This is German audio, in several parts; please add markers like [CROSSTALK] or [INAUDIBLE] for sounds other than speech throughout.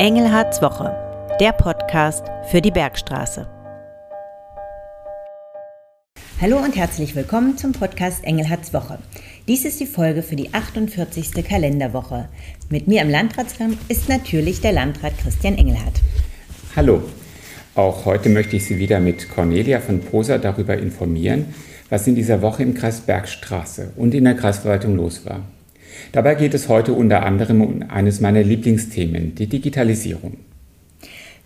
Engelhards Woche, der Podcast für die Bergstraße. Hallo und herzlich willkommen zum Podcast Engelhards Woche. Dies ist die Folge für die 48. Kalenderwoche. Mit mir im Landratsraum ist natürlich der Landrat Christian Engelhardt. Hallo, auch heute möchte ich Sie wieder mit Cornelia von Posa darüber informieren, was in dieser Woche im Kreis Bergstraße und in der Kreisverwaltung los war. Dabei geht es heute unter anderem um eines meiner Lieblingsthemen, die Digitalisierung.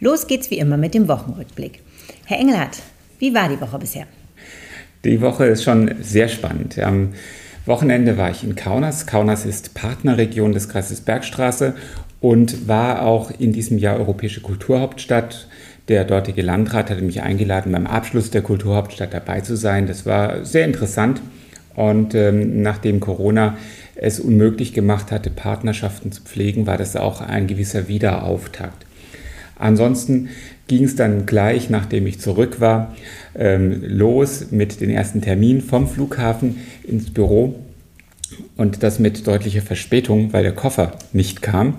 Los geht's wie immer mit dem Wochenrückblick. Herr Engelhardt, wie war die Woche bisher? Die Woche ist schon sehr spannend. Am Wochenende war ich in Kaunas. Kaunas ist Partnerregion des Kreises Bergstraße und war auch in diesem Jahr Europäische Kulturhauptstadt. Der dortige Landrat hatte mich eingeladen, beim Abschluss der Kulturhauptstadt dabei zu sein. Das war sehr interessant. Und ähm, nachdem Corona es unmöglich gemacht hatte, Partnerschaften zu pflegen, war das auch ein gewisser Wiederauftakt. Ansonsten ging es dann gleich, nachdem ich zurück war, ähm, los mit den ersten Terminen vom Flughafen ins Büro und das mit deutlicher Verspätung, weil der Koffer nicht kam.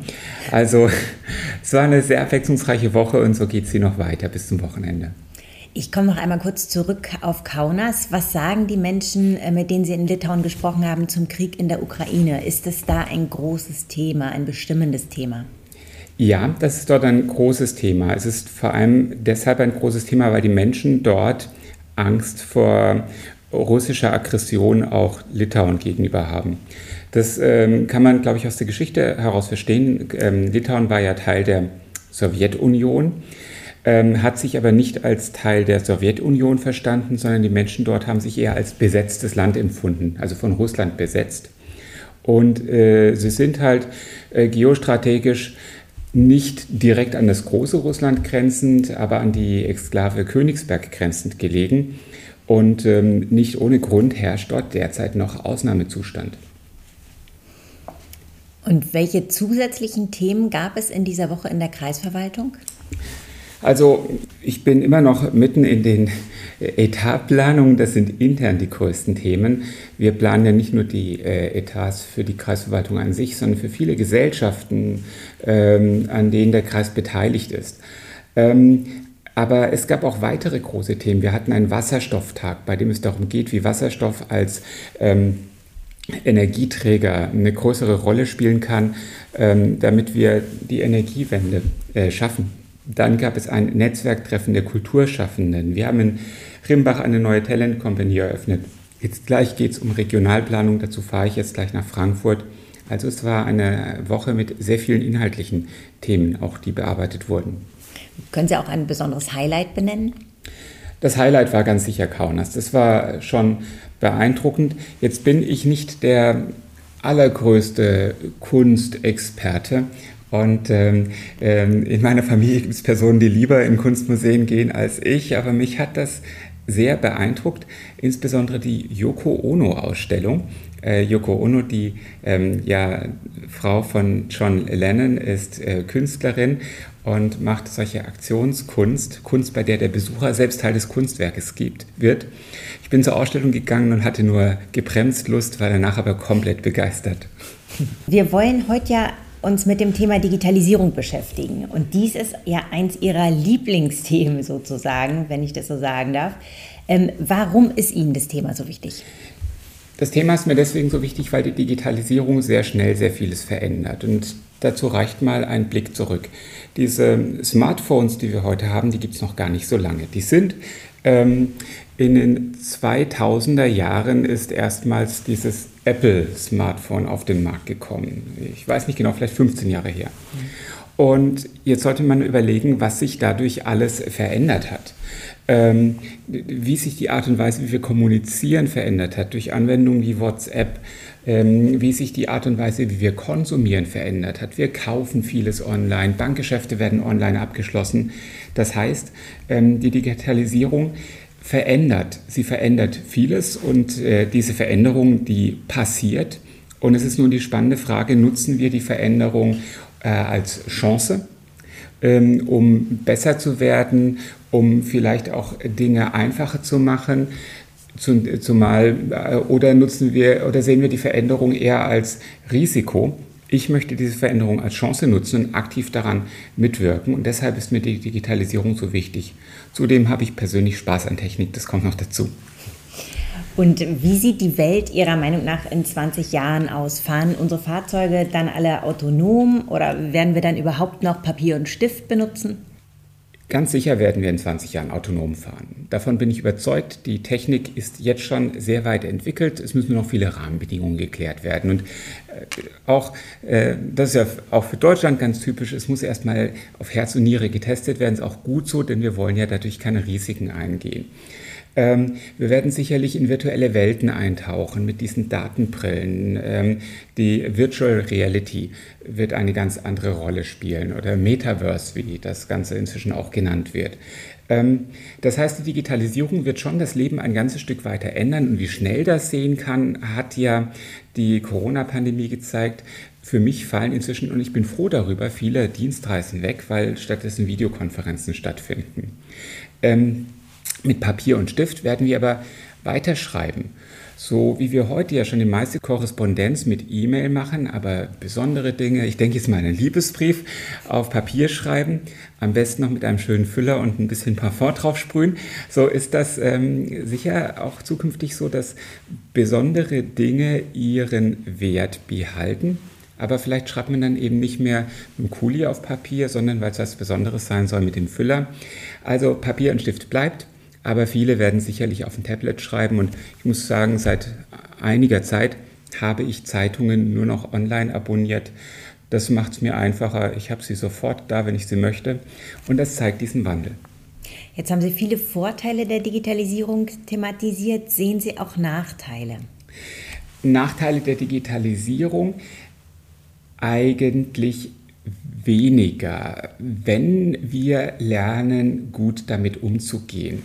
Also [LAUGHS] es war eine sehr abwechslungsreiche Woche und so geht sie noch weiter bis zum Wochenende. Ich komme noch einmal kurz zurück auf Kaunas. Was sagen die Menschen, äh, mit denen Sie in Litauen gesprochen haben, zum Krieg in der Ukraine? Ist es da ein großes Thema, ein bestimmendes Thema? Ja, das ist dort ein großes Thema. Es ist vor allem deshalb ein großes Thema, weil die Menschen dort Angst vor russischer Aggression auch Litauen gegenüber haben. Das ähm, kann man, glaube ich, aus der Geschichte heraus verstehen. Ähm, Litauen war ja Teil der Sowjetunion ähm, hat sich aber nicht als Teil der Sowjetunion verstanden, sondern die Menschen dort haben sich eher als besetztes Land empfunden, also von Russland besetzt. Und äh, sie sind halt äh, geostrategisch nicht direkt an das große Russland grenzend, aber an die Exklave Königsberg grenzend gelegen. Und ähm, nicht ohne Grund herrscht dort derzeit noch Ausnahmezustand. Und welche zusätzlichen Themen gab es in dieser Woche in der Kreisverwaltung? Also ich bin immer noch mitten in den Etatplanungen. Das sind intern die größten Themen. Wir planen ja nicht nur die äh, Etats für die Kreisverwaltung an sich, sondern für viele Gesellschaften, ähm, an denen der Kreis beteiligt ist. Ähm, aber es gab auch weitere große Themen. Wir hatten einen Wasserstofftag, bei dem es darum geht, wie Wasserstoff als ähm, Energieträger eine größere Rolle spielen kann, ähm, damit wir die Energiewende äh, schaffen. Dann gab es ein Netzwerktreffen der Kulturschaffenden. Wir haben in Rimbach eine neue Talent Company eröffnet. Jetzt gleich geht es um Regionalplanung, dazu fahre ich jetzt gleich nach Frankfurt. Also es war eine Woche mit sehr vielen inhaltlichen Themen, auch die bearbeitet wurden. Können Sie auch ein besonderes Highlight benennen? Das Highlight war ganz sicher Kaunas. Das war schon beeindruckend. Jetzt bin ich nicht der allergrößte Kunstexperte, und ähm, ähm, in meiner Familie gibt es Personen, die lieber in Kunstmuseen gehen als ich, aber mich hat das sehr beeindruckt, insbesondere die Yoko Ono-Ausstellung. Äh, Yoko Ono, die ähm, ja, Frau von John Lennon, ist äh, Künstlerin und macht solche Aktionskunst, Kunst, bei der der Besucher selbst Teil des Kunstwerkes gibt, wird. Ich bin zur Ausstellung gegangen und hatte nur gebremst Lust, war danach aber komplett begeistert. Wir wollen heute ja uns mit dem Thema Digitalisierung beschäftigen. Und dies ist ja eins Ihrer Lieblingsthemen sozusagen, wenn ich das so sagen darf. Ähm, warum ist Ihnen das Thema so wichtig? Das Thema ist mir deswegen so wichtig, weil die Digitalisierung sehr schnell sehr vieles verändert. Und dazu reicht mal ein Blick zurück. Diese Smartphones, die wir heute haben, die gibt es noch gar nicht so lange. Die sind ähm, in den 2000er Jahren ist erstmals dieses Apple-Smartphone auf den Markt gekommen. Ich weiß nicht genau, vielleicht 15 Jahre her. Und jetzt sollte man überlegen, was sich dadurch alles verändert hat. Ähm, wie sich die Art und Weise, wie wir kommunizieren, verändert hat durch Anwendungen wie WhatsApp, ähm, wie sich die Art und Weise, wie wir konsumieren, verändert hat. Wir kaufen vieles online, Bankgeschäfte werden online abgeschlossen. Das heißt, ähm, die Digitalisierung verändert. Sie verändert vieles und äh, diese Veränderung, die passiert. Und es ist nun die spannende Frage, nutzen wir die Veränderung äh, als Chance, ähm, um besser zu werden, um vielleicht auch Dinge einfacher zu machen, zumal äh, oder nutzen wir oder sehen wir die Veränderung eher als Risiko Ich möchte diese Veränderung als Chance nutzen und aktiv daran mitwirken und deshalb ist mir die Digitalisierung so wichtig. Zudem habe ich persönlich Spaß an Technik, das kommt noch dazu. Und wie sieht die Welt Ihrer Meinung nach in 20 Jahren aus? Fahren unsere Fahrzeuge dann alle autonom oder werden wir dann überhaupt noch Papier und Stift benutzen? Ganz sicher werden wir in 20 Jahren autonom fahren. Davon bin ich überzeugt. Die Technik ist jetzt schon sehr weit entwickelt. Es müssen noch viele Rahmenbedingungen geklärt werden. Und äh, auch, äh, das ist ja auch für Deutschland ganz typisch, es muss erstmal auf Herz und Niere getestet werden. Ist auch gut so, denn wir wollen ja dadurch keine Risiken eingehen. Ähm, wir werden sicherlich in virtuelle Welten eintauchen mit diesen Datenbrillen. Ähm, die Virtual Reality wird eine ganz andere Rolle spielen oder Metaverse, wie das Ganze inzwischen auch genannt wird. Ähm, das heißt, die Digitalisierung wird schon das Leben ein ganzes Stück weiter ändern und wie schnell das sehen kann, hat ja die Corona-Pandemie gezeigt. Für mich fallen inzwischen, und ich bin froh darüber, viele Dienstreisen weg, weil stattdessen Videokonferenzen stattfinden. Ähm, mit Papier und Stift werden wir aber weiterschreiben. So wie wir heute ja schon die meiste Korrespondenz mit E-Mail machen, aber besondere Dinge, ich denke jetzt mal einen Liebesbrief auf Papier schreiben, am besten noch mit einem schönen Füller und ein bisschen Parfum drauf sprühen. So ist das ähm, sicher auch zukünftig so, dass besondere Dinge ihren Wert behalten. Aber vielleicht schreibt man dann eben nicht mehr mit dem Kuli auf Papier, sondern weil es was Besonderes sein soll mit dem Füller. Also Papier und Stift bleibt, aber viele werden sicherlich auf dem Tablet schreiben und ich muss sagen, seit einiger Zeit habe ich Zeitungen nur noch online abonniert. Das macht es mir einfacher. Ich habe sie sofort da, wenn ich sie möchte. Und das zeigt diesen Wandel. Jetzt haben Sie viele Vorteile der Digitalisierung thematisiert. Sehen Sie auch Nachteile? Nachteile der Digitalisierung eigentlich weniger, wenn wir lernen, gut damit umzugehen.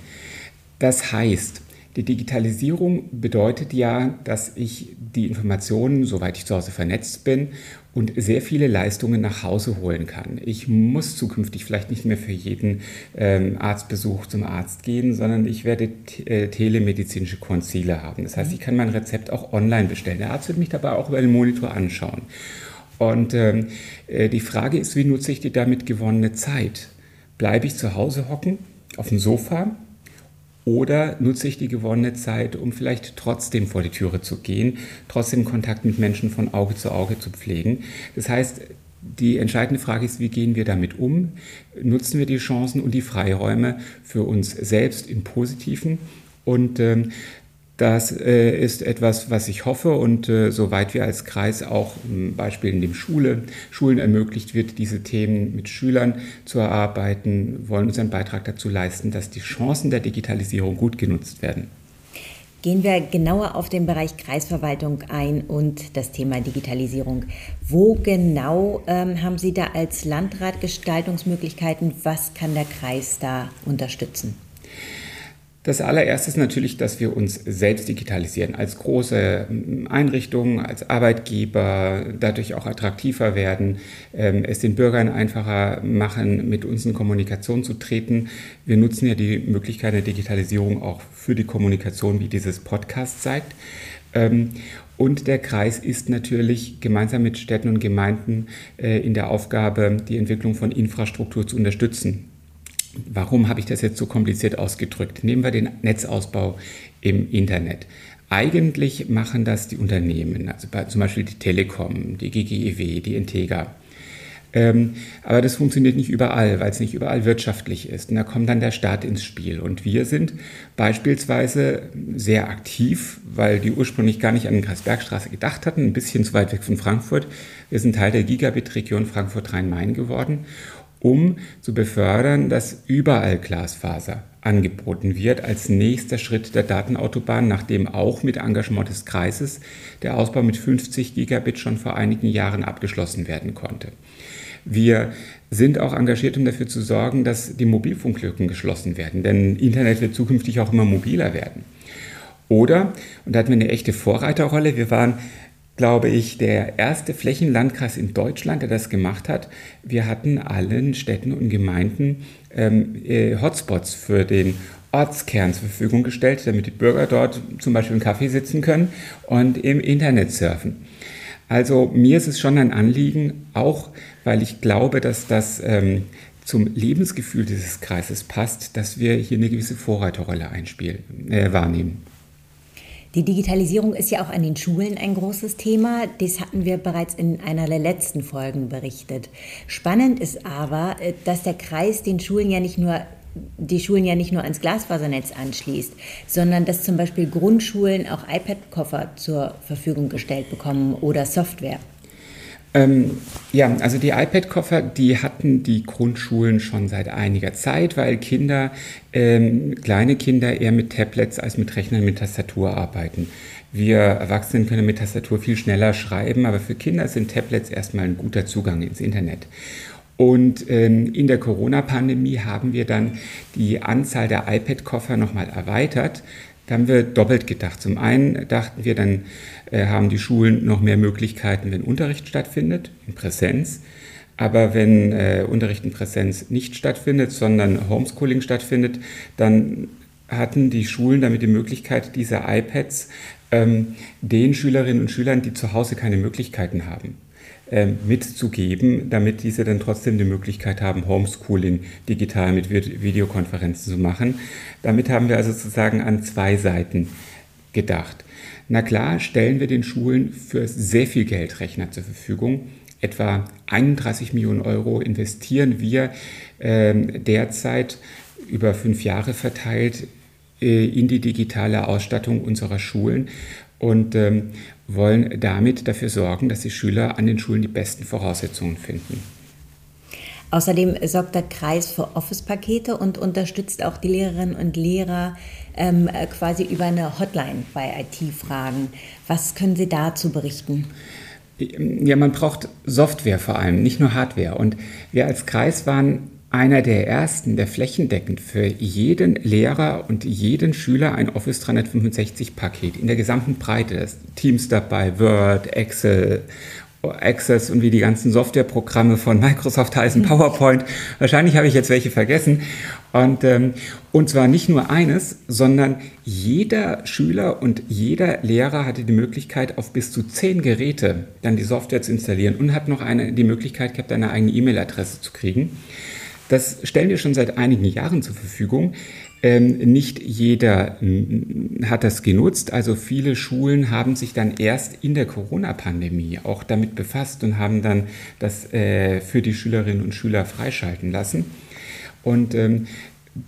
Das heißt, die Digitalisierung bedeutet ja, dass ich die Informationen, soweit ich zu Hause vernetzt bin, und sehr viele Leistungen nach Hause holen kann. Ich muss zukünftig vielleicht nicht mehr für jeden ähm, Arztbesuch zum Arzt gehen, sondern ich werde äh, telemedizinische Konzile haben. Das heißt, ich kann mein Rezept auch online bestellen. Der Arzt wird mich dabei auch über den Monitor anschauen. Und ähm, äh, die Frage ist, wie nutze ich die damit gewonnene Zeit? Bleibe ich zu Hause hocken, auf dem Sofa oder nutze ich die gewonnene Zeit, um vielleicht trotzdem vor die Türe zu gehen, trotzdem Kontakt mit Menschen von Auge zu Auge zu pflegen? Das heißt, die entscheidende Frage ist, wie gehen wir damit um? Nutzen wir die Chancen und die Freiräume für uns selbst im Positiven? Und ähm, das äh, ist etwas, was ich hoffe und äh, soweit wir als Kreis auch ein Beispiel in dem Schule, Schulen ermöglicht wird, diese Themen mit Schülern zu erarbeiten, wollen unseren Beitrag dazu leisten, dass die Chancen der Digitalisierung gut genutzt werden. Gehen wir genauer auf den Bereich Kreisverwaltung ein und das Thema Digitalisierung. Wo genau ähm, haben Sie da als Landrat Gestaltungsmöglichkeiten? Was kann der Kreis da unterstützen? Das allererste ist natürlich, dass wir uns selbst digitalisieren, als große ähm, Einrichtung, als Arbeitgeber, dadurch auch attraktiver werden, ähm, es den Bürgern einfacher machen, mit uns in Kommunikation zu treten. Wir nutzen ja die Möglichkeit der Digitalisierung auch für die Kommunikation, wie dieses Podcast zeigt. Ähm, und der Kreis ist natürlich gemeinsam mit Städten und Gemeinden äh, in der Aufgabe, die Entwicklung von Infrastruktur zu unterstützen. Warum habe ich das jetzt so kompliziert ausgedrückt? Nehmen wir den Netzausbau im Internet. Eigentlich machen das die Unternehmen, also zum Beispiel die Telekom, die GGEW, die Integra. Ähm, aber das funktioniert nicht überall, weil es nicht überall wirtschaftlich ist. Und da kommt dann der Staat ins Spiel. Und wir sind beispielsweise sehr aktiv, weil die ursprünglich gar nicht an den Kreisbergstraße gedacht hatten, ein bisschen zu weit weg von Frankfurt. Wir sind Teil der Gigabit-Region Frankfurt-Rhein-Main geworden um zu befördern, dass überall Glasfaser angeboten wird als nächster Schritt der Datenautobahn, nachdem auch mit Engagement des Kreises der Ausbau mit 50 Gigabit schon vor einigen Jahren abgeschlossen werden konnte. Wir sind auch engagiert, um dafür zu sorgen, dass die Mobilfunklücken geschlossen werden, denn Internet wird zukünftig auch immer mobiler werden. Oder, und da hatten wir eine echte Vorreiterrolle, wir waren glaube ich, der erste Flächenlandkreis in Deutschland, der das gemacht hat. Wir hatten allen Städten und Gemeinden ähm, äh, Hotspots für den Ortskern zur Verfügung gestellt, damit die Bürger dort zum Beispiel im Café sitzen können und im Internet surfen. Also mir ist es schon ein Anliegen, auch weil ich glaube, dass das ähm, zum Lebensgefühl dieses Kreises passt, dass wir hier eine gewisse Vorreiterrolle einspielen, äh, wahrnehmen. Die Digitalisierung ist ja auch an den Schulen ein großes Thema. Das hatten wir bereits in einer der letzten Folgen berichtet. Spannend ist aber, äh, dass der Kreis den Schulen ja nicht nur die Schulen ja nicht nur ans Glasfasernetz anschließt, sondern dass zum Beispiel Grundschulen auch iPad-Koffer zur Verfügung gestellt bekommen oder Software. Ähm, ja, also die iPad-Koffer, die hatten die Grundschulen schon seit einiger Zeit, weil Kinder, ähm, kleine Kinder eher mit Tablets als mit Rechnern mit Tastatur arbeiten. Wir Erwachsenen können mit Tastatur viel schneller schreiben, aber für Kinder sind Tablets erstmal ein guter Zugang ins Internet. Und ähm, in der Corona-Pandemie haben wir dann die Anzahl der iPad-Koffer nochmal erweitert. Da haben wir doppelt gedacht. Zum einen dachten wir, dann äh, haben die Schulen noch mehr Möglichkeiten, wenn Unterricht stattfindet, in Präsenz. Aber wenn äh, Unterricht in Präsenz nicht stattfindet, sondern Homeschooling stattfindet, dann hatten die Schulen damit die Möglichkeit, diese iPads ähm, den Schülerinnen und Schülern, die zu Hause keine Möglichkeiten haben, mitzugeben, damit diese dann trotzdem die Möglichkeit haben, Homeschooling digital mit Videokonferenzen zu machen. Damit haben wir also sozusagen an zwei Seiten gedacht. Na klar, stellen wir den Schulen für sehr viel Geld Rechner zur Verfügung. Etwa 31 Millionen Euro investieren wir äh, derzeit über fünf Jahre verteilt äh, in die digitale Ausstattung unserer Schulen und ähm, wollen damit dafür sorgen, dass die Schüler an den Schulen die besten Voraussetzungen finden. Außerdem sorgt der Kreis für Office-Pakete und unterstützt auch die Lehrerinnen und Lehrer ähm, quasi über eine Hotline bei IT-Fragen. Was können Sie dazu berichten? Ja, man braucht Software vor allem, nicht nur Hardware. Und wir als Kreis waren einer der ersten, der flächendeckend für jeden Lehrer und jeden Schüler ein Office 365 Paket in der gesamten Breite, das Teams dabei, Word, Excel, Access und wie die ganzen Softwareprogramme von Microsoft heißen, PowerPoint. Wahrscheinlich habe ich jetzt welche vergessen. Und, ähm, und zwar nicht nur eines, sondern jeder Schüler und jeder Lehrer hatte die Möglichkeit, auf bis zu zehn Geräte dann die Software zu installieren und hat noch eine, die Möglichkeit gehabt, eine eigene E-Mail-Adresse zu kriegen. Das stellen wir schon seit einigen Jahren zur Verfügung. Ähm, nicht jeder hat das genutzt. Also viele Schulen haben sich dann erst in der Corona-Pandemie auch damit befasst und haben dann das äh, für die Schülerinnen und Schüler freischalten lassen. Und ähm,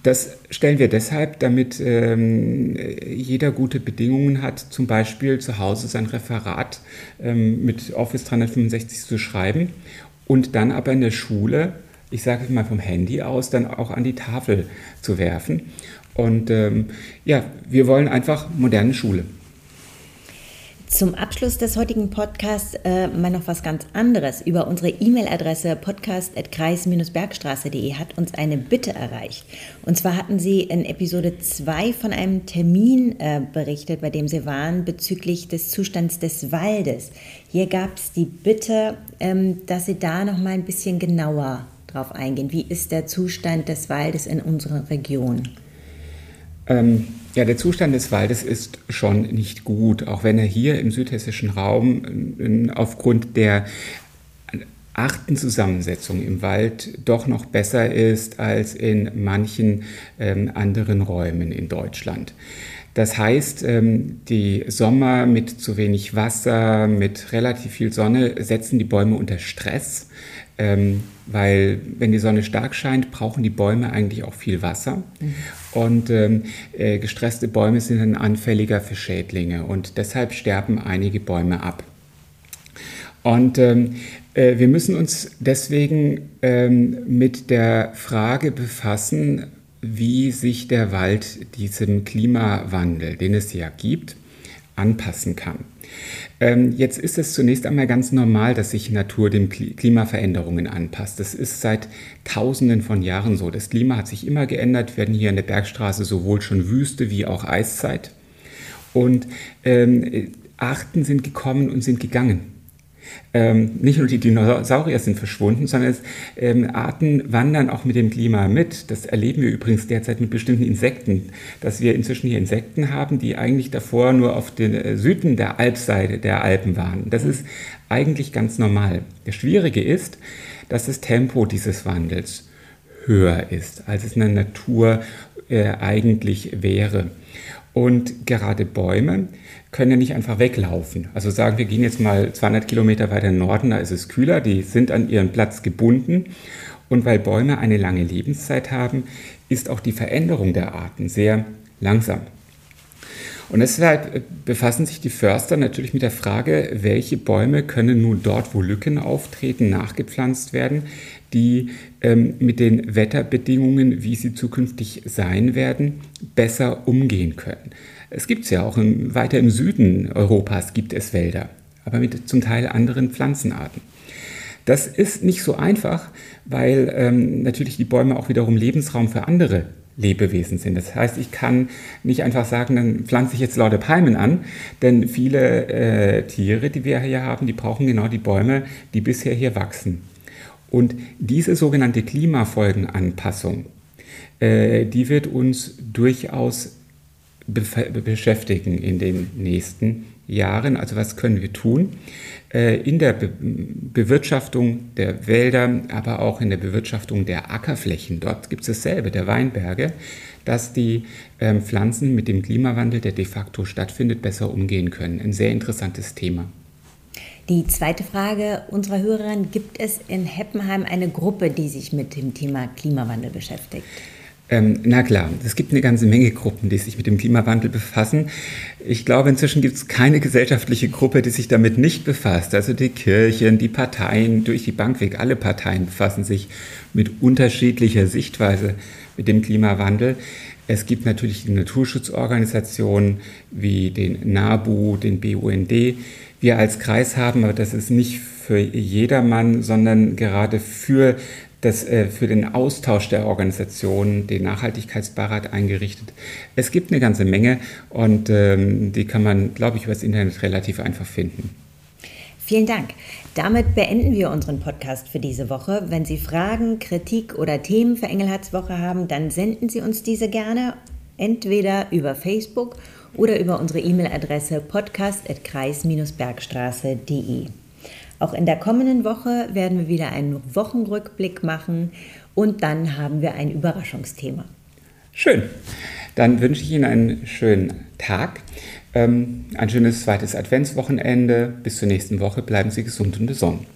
das stellen wir deshalb, damit ähm, jeder gute Bedingungen hat, zum Beispiel zu Hause sein Referat ähm, mit Office 365 zu schreiben und dann aber in der Schule ich sage es mal vom Handy aus, dann auch an die Tafel zu werfen. Und ähm, ja, wir wollen einfach moderne Schule. Zum Abschluss des heutigen Podcasts äh, mal noch was ganz anderes. Über unsere E-Mail-Adresse podcast.kreis-bergstraße.de hat uns eine Bitte erreicht. Und zwar hatten Sie in Episode 2 von einem Termin äh, berichtet, bei dem Sie waren bezüglich des Zustands des Waldes. Hier gab es die Bitte, ähm, dass Sie da noch mal ein bisschen genauer drauf eingehen. Wie ist der Zustand des Waldes in unserer Region? Ähm, ja, der Zustand des Waldes ist schon nicht gut, auch wenn er hier im südhessischen Raum äh, aufgrund der Artenzusammensetzung im Wald doch noch besser ist als in manchen ähm, anderen Räumen in Deutschland. Das heißt, ähm, die Sommer mit zu wenig Wasser, mit relativ viel Sonne setzen die Bäume unter Stress. Ähm, weil wenn die Sonne stark scheint, brauchen die Bäume eigentlich auch viel Wasser. Mhm. Und ähm, äh, gestresste Bäume sind dann anfälliger für Schädlinge und deshalb sterben einige Bäume ab. Und ähm, äh, wir müssen uns deswegen ähm, mit der Frage befassen, wie sich der Wald diesem Klimawandel, den es ja gibt, anpassen kann. Ähm, jetzt ist es zunächst einmal ganz normal, dass sich Natur den Klimaveränderungen anpasst. Das ist seit Tausenden von Jahren so. Das Klima hat sich immer geändert. Wir hatten hier in der Bergstraße sowohl schon Wüste wie auch Eiszeit. Und ähm, Arten sind gekommen und sind gegangen. Ähm, nicht nur die Dinosaurier sind verschwunden, sondern es, ähm, Arten wandern auch mit dem Klima mit. Das erleben wir übrigens derzeit mit bestimmten Insekten, dass wir inzwischen hier Insekten haben, die eigentlich davor nur auf den äh, Süden der Alpseite der Alpen waren. Das ist eigentlich ganz normal. Das Schwierige ist, dass das Tempo dieses Wandels höher ist, als es in der Natur äh, eigentlich wäre. Und gerade Bäume können ja nicht einfach weglaufen. Also sagen wir gehen jetzt mal 200 Kilometer weiter Norden, da ist es kühler, die sind an ihren Platz gebunden. Und weil Bäume eine lange Lebenszeit haben, ist auch die Veränderung der Arten sehr langsam. Und deshalb äh, befassen sich die Förster natürlich mit der Frage, welche Bäume können nun dort, wo Lücken auftreten, nachgepflanzt werden, die ähm, mit den Wetterbedingungen, wie sie zukünftig sein werden, besser umgehen können. Es gibt es ja auch im, weiter im Süden Europas gibt es Wälder, aber mit zum Teil anderen Pflanzenarten. Das ist nicht so einfach, weil ähm, natürlich die Bäume auch wiederum Lebensraum für andere Lebewesen sind. Das heißt, ich kann nicht einfach sagen, dann pflanze ich jetzt lauter Palmen an, denn viele äh, Tiere, die wir hier haben, die brauchen genau die Bäume, die bisher hier wachsen. Und diese sogenannte Klimafolgenanpassung, äh, die wird uns durchaus beschäftigen in den nächsten Jahren. Also was können wir tun äh, in der Be Bewirtschaftung der Wälder, aber auch in der Bewirtschaftung der Ackerflächen. Dort gibt es dasselbe, der Weinberge, dass die äh, Pflanzen mit dem Klimawandel, der de facto stattfindet, besser umgehen können. Ein sehr interessantes Thema. Die zweite Frage unserer Hörerin, gibt es in Heppenheim eine Gruppe, die sich mit dem Thema Klimawandel beschäftigt? Ähm, na klar, es gibt eine ganze Menge Gruppen, die sich mit dem Klimawandel befassen. Ich glaube, inzwischen gibt es keine gesellschaftliche Gruppe, die sich damit nicht befasst. Also die Kirchen, die Parteien, durch die Bank weg, alle Parteien befassen sich mit unterschiedlicher Sichtweise mit dem Klimawandel. Es gibt natürlich die Naturschutzorganisationen wie den NABU, den BUND, wir als Kreis haben, aber das ist nicht für jedermann, sondern gerade für, das, äh, für den Austausch der Organisationen, den Nachhaltigkeitsbeirat eingerichtet. Es gibt eine ganze Menge und ähm, die kann man, glaube ich, über das Internet relativ einfach finden. Vielen Dank. Damit beenden wir unseren Podcast für diese Woche. Wenn Sie Fragen, Kritik oder Themen für Engelhards Woche haben, dann senden Sie uns diese gerne entweder über Facebook oder über unsere E-Mail-Adresse podcast.kreis-bergstraße.de. Auch in der kommenden Woche werden wir wieder einen Wochenrückblick machen und dann haben wir ein Überraschungsthema. Schön. Dann wünsche ich Ihnen einen schönen Tag, ähm, ein schönes zweites Adventswochenende. Bis zur nächsten Woche. Bleiben Sie gesund und besonnen.